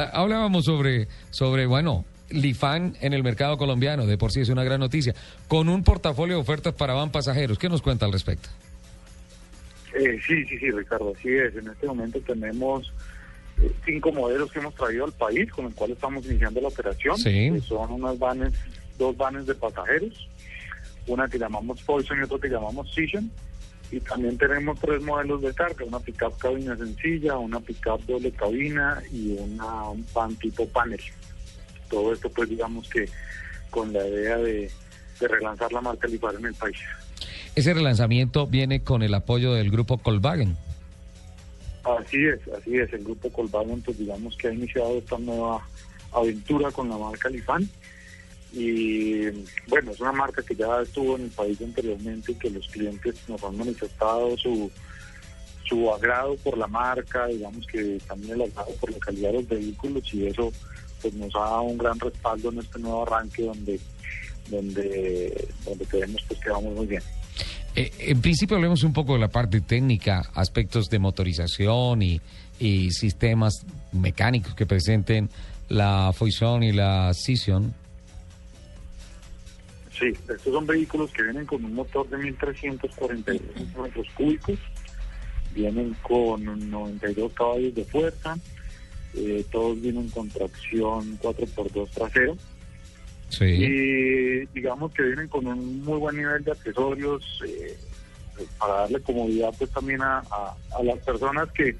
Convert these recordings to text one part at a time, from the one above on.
Ah, hablábamos sobre, sobre, bueno, Lifan en el mercado colombiano, de por sí es una gran noticia, con un portafolio de ofertas para van pasajeros. ¿Qué nos cuenta al respecto? Eh, sí, sí, sí, Ricardo, así es. En este momento tenemos eh, cinco modelos que hemos traído al país, con los cuales estamos iniciando la operación. Sí. Que son unas vanes, dos vanes de pasajeros, una que llamamos Poison y otra que llamamos Session. Y también tenemos tres modelos de carga, una pickup cabina sencilla, una pickup doble cabina y una un pan tipo panel. Todo esto pues digamos que con la idea de, de relanzar la marca Lifar en el país. Ese relanzamiento viene con el apoyo del grupo Volkswagen. Así es, así es. El grupo Colvagon, pues digamos que ha iniciado esta nueva aventura con la marca Lifan. Y bueno, es una marca que ya estuvo en el país anteriormente y que los clientes nos han manifestado su, su agrado por la marca, digamos que también el agrado por la calidad de los vehículos y eso pues nos ha dado un gran respaldo en este nuevo arranque donde donde donde creemos pues que vamos muy bien. Eh, en principio hablemos un poco de la parte técnica, aspectos de motorización y, y sistemas mecánicos que presenten la Foison y la Session. Sí, estos son vehículos que vienen con un motor de 1346 metros cúbicos, vienen con 92 caballos de fuerza, eh, todos vienen con tracción 4x2 trasero. Sí. Y digamos que vienen con un muy buen nivel de accesorios eh, para darle comodidad pues también a, a, a las personas que,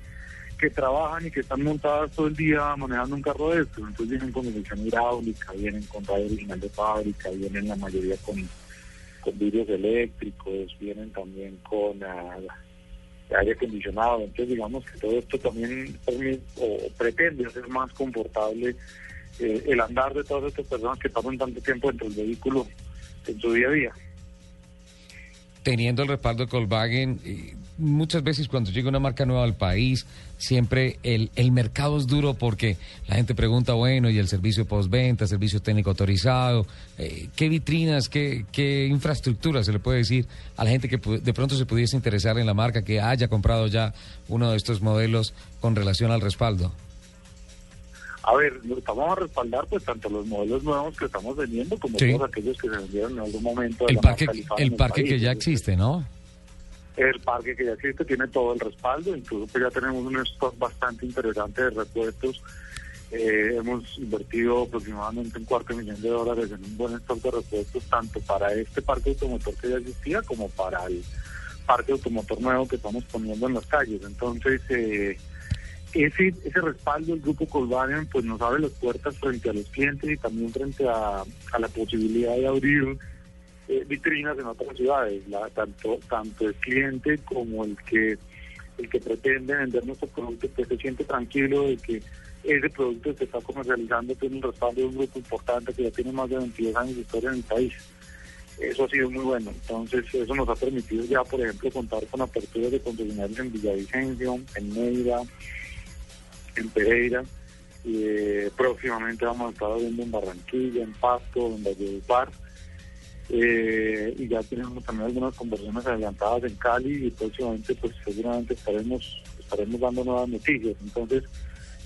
que trabajan y que están montadas todo el día manejando un carro de estos. Entonces vienen con dirección hidráulica, vienen con radio original de fábrica, vienen la mayoría con, con vidrios eléctricos, vienen también con ah, aire acondicionado. Entonces digamos que todo esto también permite, o pretende hacer más confortable eh, el andar de todas estas personas que pasan tanto tiempo dentro del vehículo en su día a día. Teniendo el respaldo de Volkswagen, muchas veces cuando llega una marca nueva al país, siempre el, el mercado es duro porque la gente pregunta, bueno, y el servicio postventa, servicio técnico autorizado, eh, ¿qué vitrinas, qué, qué infraestructura se le puede decir a la gente que de pronto se pudiese interesar en la marca, que haya comprado ya uno de estos modelos con relación al respaldo? A ver, vamos a respaldar pues tanto los modelos nuevos que estamos vendiendo como Sí. todos aquellos que se vendieron en algún momento. de El la parque, el parque que ya existe, ¿no? El parque que ya existe tiene todo el respaldo, incluso pues ya tenemos un stock bastante interesante de repuestos. Eh, hemos invertido aproximadamente un cuarto de millón de dólares en un buen stock de repuestos, tanto para este parque automotor que ya existía como para el parque automotor nuevo que estamos poniendo en las calles. Entonces, eh, ese, ese respaldo del grupo Volkswagen pues nos abre las puertas frente a los clientes y también frente a, a la posibilidad de abrir eh, vitrinas en otras ciudades, tanto tanto el cliente como el que el que pretende vender nuestro producto pues se siente tranquilo de que ese producto se está comercializando tiene un respaldo de un grupo importante que ya tiene más de 22 años de historia en el país. Eso ha sido muy bueno. Entonces, eso nos ha permitido ya, por ejemplo, contar con aperturas de concesionarios en Villavicencio, en Neira, en Pereira. Eh, próximamente vamos a estar abriendo en Barranquilla, en Pasto, en Valledupar. Eh, y ya tenemos también algunas conversiones adelantadas en Cali y próximamente pues seguramente estaremos estaremos dando nuevas noticias. Entonces,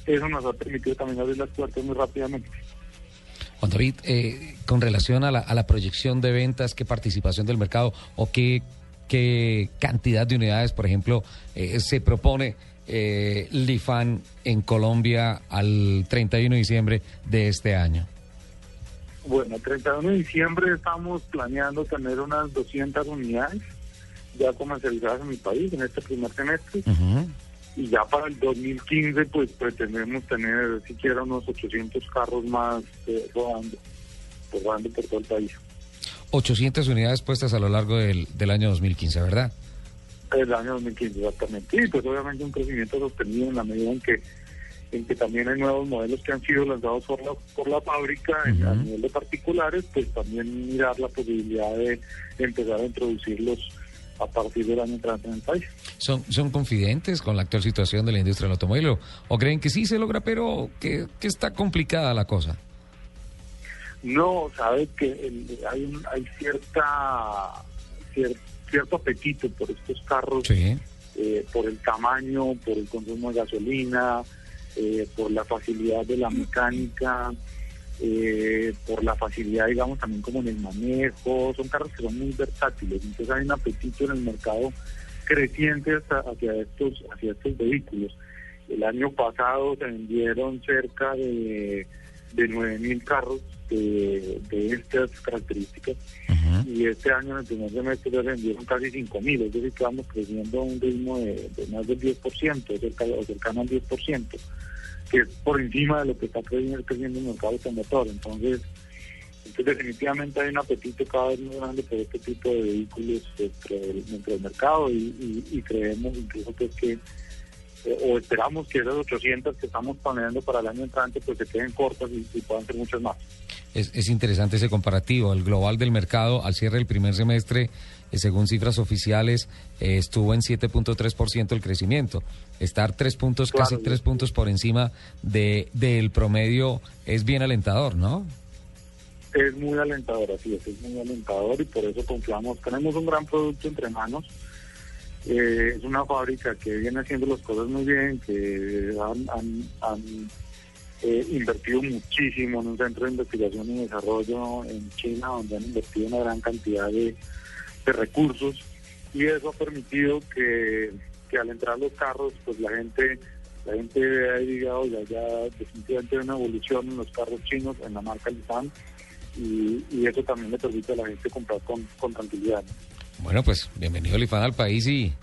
eso nos ha permitido también abrir las puertas muy rápidamente. Juan David, eh, con relación a la, a la proyección de ventas, ¿qué participación del mercado o qué, qué cantidad de unidades, por ejemplo, eh, se propone eh, Lifan en Colombia al 31 de diciembre de este año? Bueno, el 31 de diciembre estamos planeando tener unas 200 unidades ya comercializadas en mi país en este primer semestre y ya para el 2015 pues pretendemos tener siquiera unos 800 carros más eh, rodando, rodando por todo el país. 800 unidades puestas a lo largo del, del año 2015, ¿verdad? El año 2015 exactamente. Y pues obviamente un crecimiento sostenido en la medida en que en que también hay nuevos modelos que han sido lanzados por la, por la fábrica en- a Ujú. nivel de particulares, pues también mirar la posibilidad de empezar a introducirlos a partir del año entrante en el país. ¿Son, ¿Son confidentes con la actual situación de la industria del automóvil o, o creen que sí se logra, pero que, que está complicada la cosa? No, sabe que el- hay, un- hay cierta cier- cierto apetito por estos carros, Sí. eh, por el tamaño, por el consumo de gasolina, eh, por la facilidad de la mecánica, eh, por la facilidad, digamos, también como en el manejo. Son carros que son muy versátiles, entonces hay un apetito en el mercado creciente hasta hacia estos, hacia estos vehículos. El año pasado se vendieron cerca de, de 9.000 carros de, estas características y este año en el primer semestre se vendieron casi 5.000, es decir, que vamos creciendo a un ritmo de, más del 10%, cerca, o cercano al 10%, que es por encima de lo que está creciendo, creciendo el mercado automotor. Entonces, entonces, definitivamente hay un apetito cada vez más grande por este tipo de vehículos dentro del, mercado y, creemos incluso que es que o esperamos que esas 800 que estamos planeando para el año entrante pues se queden cortas y, puedan ser muchas más. Es, interesante ese comparativo. El global del mercado al cierre del primer semestre, eh, según cifras oficiales, eh, estuvo en 7.3% el crecimiento. Estar tres puntos, casi tres puntos por encima de del promedio es bien alentador, ¿no? Es muy alentador, así es, es muy alentador y por eso confiamos. Tenemos un gran producto entre manos eh, es una fábrica que viene haciendo las cosas muy bien, que han, eh, invertido muchísimo en un centro de investigación y desarrollo en China, donde han invertido una gran cantidad de, recursos y eso ha permitido que, al entrar los carros, pues la gente la gente ha llegado ya, ya definitivamente una evolución en los carros chinos, en la marca Nissan, y, eso también le permite a la gente comprar con, con tranquilidad. Bueno, pues bienvenido Lifan al país y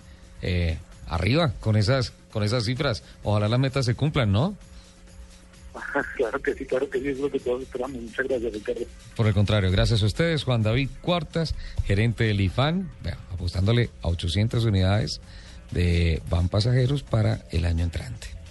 eh, arriba con esas, con esas cifras. Ojalá las metas se cumplan, ¿no? Claro que sí, claro que sí, es lo que todos esperamos. Muchas gracias, Ricardo. Por el contrario, gracias a ustedes, Juan David Cuartas, gerente del IFAN, apostándole a 800 unidades de van pasajeros para el año entrante.